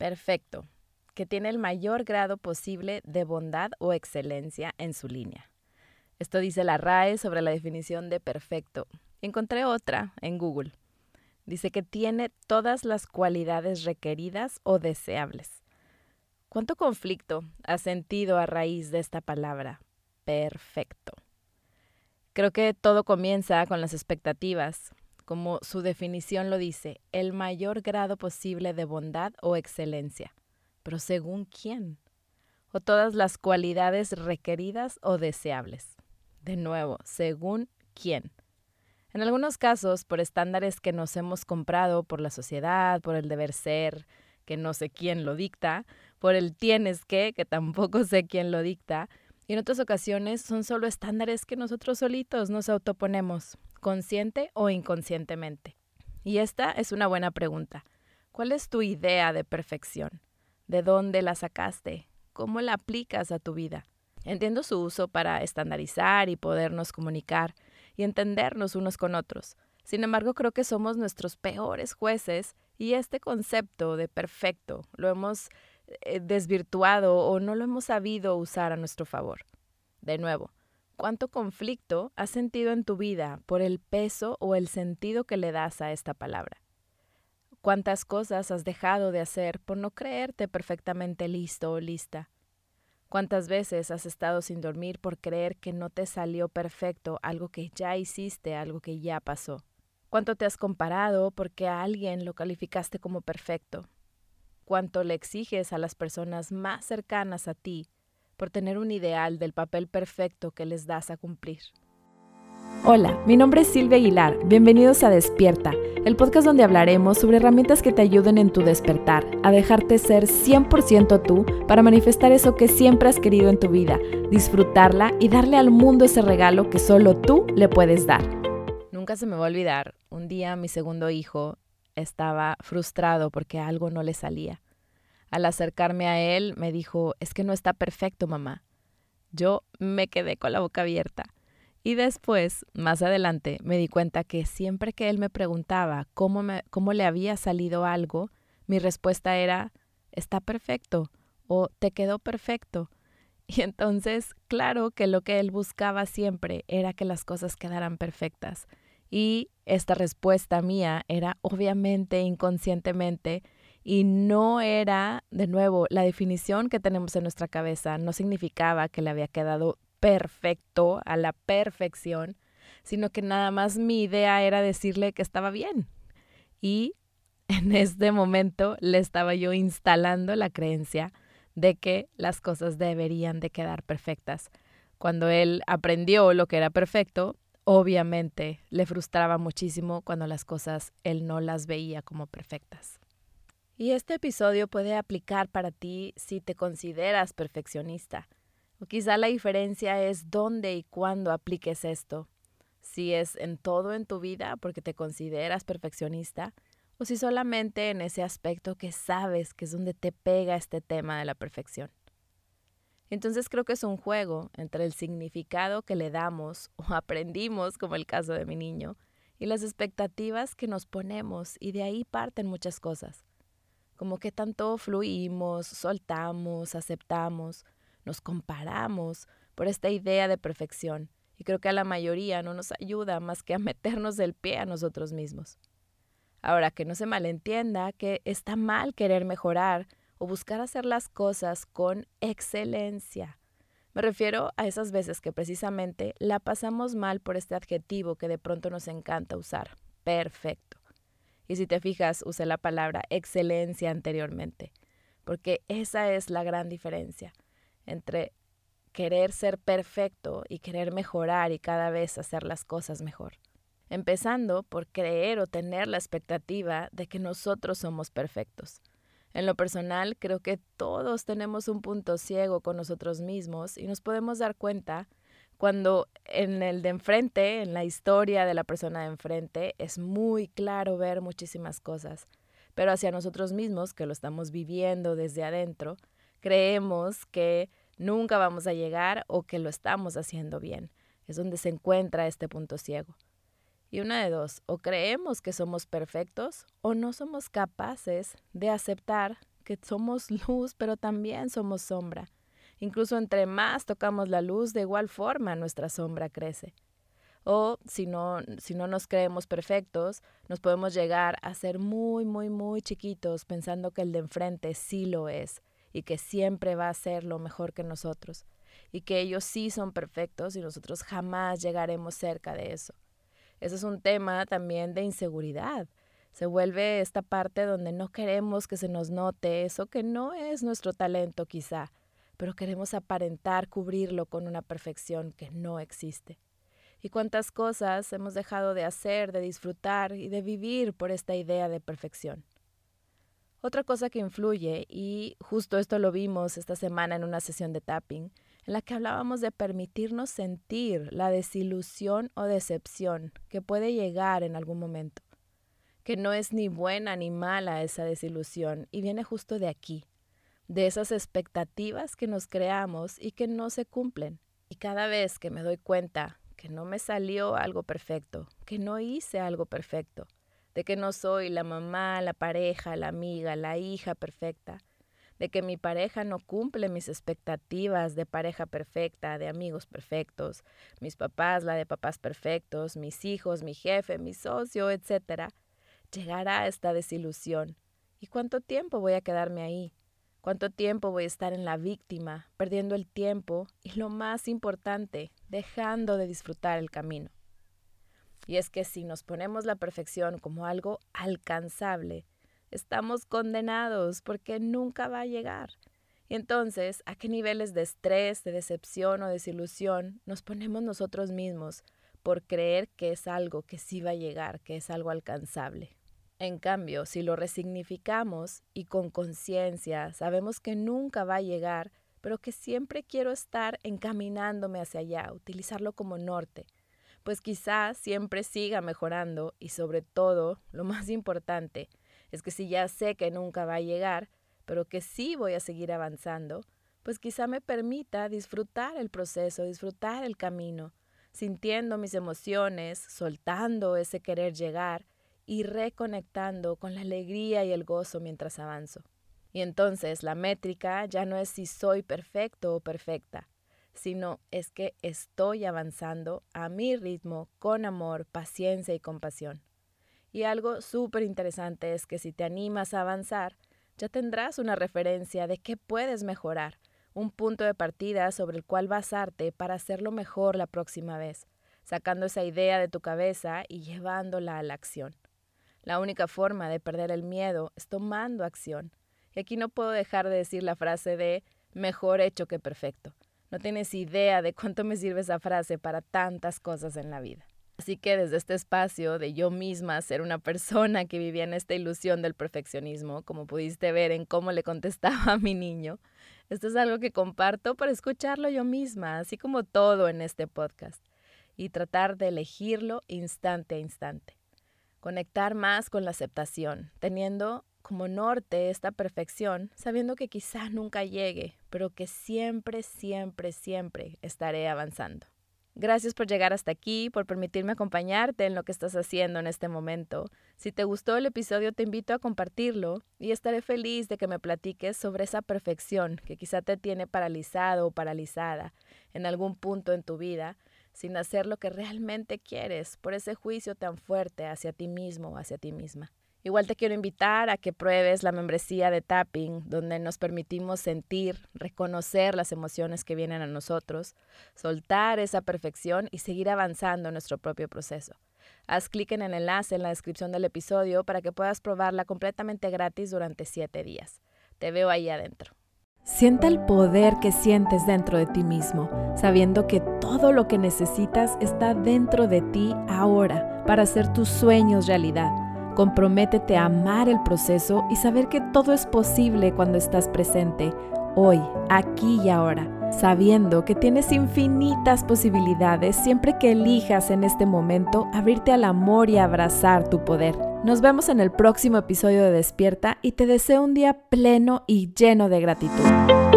Perfecto, que tiene el mayor grado posible de bondad o excelencia en su línea. Esto dice la RAE sobre la definición de perfecto. Encontré otra en Google. Dice que tiene todas las cualidades requeridas o deseables. ¿Cuánto conflicto has sentido a raíz de esta palabra? Perfecto. Creo que todo comienza con las expectativas, como su definición lo dice, el mayor grado posible de bondad o excelencia. Pero según quién? O todas las cualidades requeridas o deseables. De nuevo, según quién. En algunos casos, por estándares que nos hemos comprado por la sociedad, por el deber ser, que no sé quién lo dicta, por el tienes que, que tampoco sé quién lo dicta, y en otras ocasiones son solo estándares que nosotros solitos nos autoponemos, consciente o inconscientemente. Y esta es una buena pregunta. ¿Cuál es tu idea de perfección? ¿De dónde la sacaste? ¿Cómo la aplicas a tu vida? Entiendo su uso para estandarizar y podernos comunicar y entendernos unos con otros. Sin embargo, creo que somos nuestros peores jueces y este concepto de perfecto lo hemos eh, desvirtuado o no lo hemos sabido usar a nuestro favor. De nuevo, ¿cuánto conflicto has sentido en tu vida por el peso o el sentido que le das a esta palabra? ¿Cuántas cosas has dejado de hacer por no creerte perfectamente listo o lista? ¿Cuántas veces has estado sin dormir por creer que no te salió perfecto algo que ya hiciste, algo que ya pasó? ¿Cuánto te has comparado porque a alguien lo calificaste como perfecto? ¿Cuánto le exiges a las personas más cercanas a ti por tener un ideal del papel perfecto que les das a cumplir? Hola, mi nombre es Silvia Aguilar. Bienvenidos a Despierta, el podcast donde hablaremos sobre herramientas que te ayuden en tu despertar, a dejarte ser 100% tú para manifestar eso que siempre has querido en tu vida, disfrutarla y darle al mundo ese regalo que solo tú le puedes dar. Nunca se me va a olvidar, un día mi segundo hijo estaba frustrado porque algo no le salía. Al acercarme a él me dijo, es que no está perfecto, mamá. Yo me quedé con la boca abierta. Y después, más adelante, me di cuenta que siempre que él me preguntaba cómo, me, cómo le había salido algo, mi respuesta era, está perfecto o te quedó perfecto. Y entonces, claro que lo que él buscaba siempre era que las cosas quedaran perfectas. Y esta respuesta mía era obviamente inconscientemente y no era, de nuevo, la definición que tenemos en nuestra cabeza, no significaba que le había quedado perfecto, a la perfección, sino que nada más mi idea era decirle que estaba bien. Y en este momento le estaba yo instalando la creencia de que las cosas deberían de quedar perfectas. Cuando él aprendió lo que era perfecto, obviamente le frustraba muchísimo cuando las cosas él no las veía como perfectas. Y este episodio puede aplicar para ti si te consideras perfeccionista o quizá la diferencia es dónde y cuándo apliques esto. Si es en todo en tu vida porque te consideras perfeccionista o si solamente en ese aspecto que sabes que es donde te pega este tema de la perfección. Entonces creo que es un juego entre el significado que le damos o aprendimos, como el caso de mi niño, y las expectativas que nos ponemos y de ahí parten muchas cosas. Como que tanto fluimos, soltamos, aceptamos, nos comparamos por esta idea de perfección y creo que a la mayoría no nos ayuda más que a meternos el pie a nosotros mismos. Ahora, que no se malentienda que está mal querer mejorar o buscar hacer las cosas con excelencia. Me refiero a esas veces que precisamente la pasamos mal por este adjetivo que de pronto nos encanta usar, perfecto. Y si te fijas, usé la palabra excelencia anteriormente, porque esa es la gran diferencia entre querer ser perfecto y querer mejorar y cada vez hacer las cosas mejor. Empezando por creer o tener la expectativa de que nosotros somos perfectos. En lo personal, creo que todos tenemos un punto ciego con nosotros mismos y nos podemos dar cuenta cuando en el de enfrente, en la historia de la persona de enfrente, es muy claro ver muchísimas cosas. Pero hacia nosotros mismos, que lo estamos viviendo desde adentro, creemos que nunca vamos a llegar o que lo estamos haciendo bien. Es donde se encuentra este punto ciego. Y una de dos, o creemos que somos perfectos o no somos capaces de aceptar que somos luz, pero también somos sombra. Incluso entre más tocamos la luz, de igual forma nuestra sombra crece. O si no, si no nos creemos perfectos, nos podemos llegar a ser muy, muy, muy chiquitos pensando que el de enfrente sí lo es y que siempre va a ser lo mejor que nosotros y que ellos sí son perfectos y nosotros jamás llegaremos cerca de eso. Ese es un tema también de inseguridad. Se vuelve esta parte donde no queremos que se nos note eso que no es nuestro talento quizá, pero queremos aparentar cubrirlo con una perfección que no existe y cuántas cosas hemos dejado de hacer, de disfrutar y de vivir por esta idea de perfección. Otra cosa que influye, y justo esto lo vimos esta semana en una sesión de tapping, en la que hablábamos de permitirnos sentir la desilusión o decepción que puede llegar en algún momento, que no es ni buena ni mala esa desilusión y viene justo de aquí, de esas expectativas que nos creamos y que no se cumplen. Y cada vez que me doy cuenta que no me salió algo perfecto, que no hice algo perfecto, de que no soy la mamá, la pareja, la amiga, la hija perfecta, de que mi pareja no cumple mis expectativas de pareja perfecta, de amigos perfectos, mis papás, la de papás perfectos, mis hijos, mi jefe, mi socio, etc., llegará esta desilusión. ¿Y cuánto tiempo voy a quedarme ahí? ¿Cuánto tiempo voy a estar en la víctima, perdiendo el tiempo y lo más importante, dejando de disfrutar el camino? Y es que si nos ponemos la perfección como algo alcanzable, estamos condenados porque nunca va a llegar. Y entonces, ¿a qué niveles de estrés, de decepción o desilusión nos ponemos nosotros mismos por creer que es algo que sí va a llegar, que es algo alcanzable? En cambio, si lo resignificamos y con conciencia sabemos que nunca va a llegar, pero que siempre quiero estar encaminándome hacia allá, utilizarlo como norte, pues quizás siempre siga mejorando y sobre todo, lo más importante, es que si ya sé que nunca va a llegar, pero que sí voy a seguir avanzando, pues quizá me permita disfrutar el proceso, disfrutar el camino, sintiendo mis emociones, soltando ese querer llegar y reconectando con la alegría y el gozo mientras avanzo. Y entonces la métrica ya no es si soy perfecto o perfecta, sino es que estoy avanzando a mi ritmo con amor, paciencia y compasión. Y algo súper interesante es que si te animas a avanzar, ya tendrás una referencia de qué puedes mejorar, un punto de partida sobre el cual basarte para hacerlo mejor la próxima vez, sacando esa idea de tu cabeza y llevándola a la acción. La única forma de perder el miedo es tomando acción. Y aquí no puedo dejar de decir la frase de mejor hecho que perfecto. No tienes idea de cuánto me sirve esa frase para tantas cosas en la vida. Así que desde este espacio de yo misma ser una persona que vivía en esta ilusión del perfeccionismo, como pudiste ver en cómo le contestaba a mi niño, esto es algo que comparto para escucharlo yo misma, así como todo en este podcast, y tratar de elegirlo instante a instante conectar más con la aceptación, teniendo como norte esta perfección, sabiendo que quizá nunca llegue, pero que siempre, siempre, siempre estaré avanzando. Gracias por llegar hasta aquí, por permitirme acompañarte en lo que estás haciendo en este momento. Si te gustó el episodio, te invito a compartirlo y estaré feliz de que me platiques sobre esa perfección que quizá te tiene paralizado o paralizada en algún punto en tu vida sin hacer lo que realmente quieres por ese juicio tan fuerte hacia ti mismo o hacia ti misma. Igual te quiero invitar a que pruebes la membresía de Tapping, donde nos permitimos sentir, reconocer las emociones que vienen a nosotros, soltar esa perfección y seguir avanzando en nuestro propio proceso. Haz clic en el enlace en la descripción del episodio para que puedas probarla completamente gratis durante siete días. Te veo ahí adentro. Siente el poder que sientes dentro de ti mismo, sabiendo que todo lo que necesitas está dentro de ti ahora para hacer tus sueños realidad. Comprométete a amar el proceso y saber que todo es posible cuando estás presente, hoy, aquí y ahora, sabiendo que tienes infinitas posibilidades siempre que elijas en este momento abrirte al amor y abrazar tu poder. Nos vemos en el próximo episodio de Despierta y te deseo un día pleno y lleno de gratitud.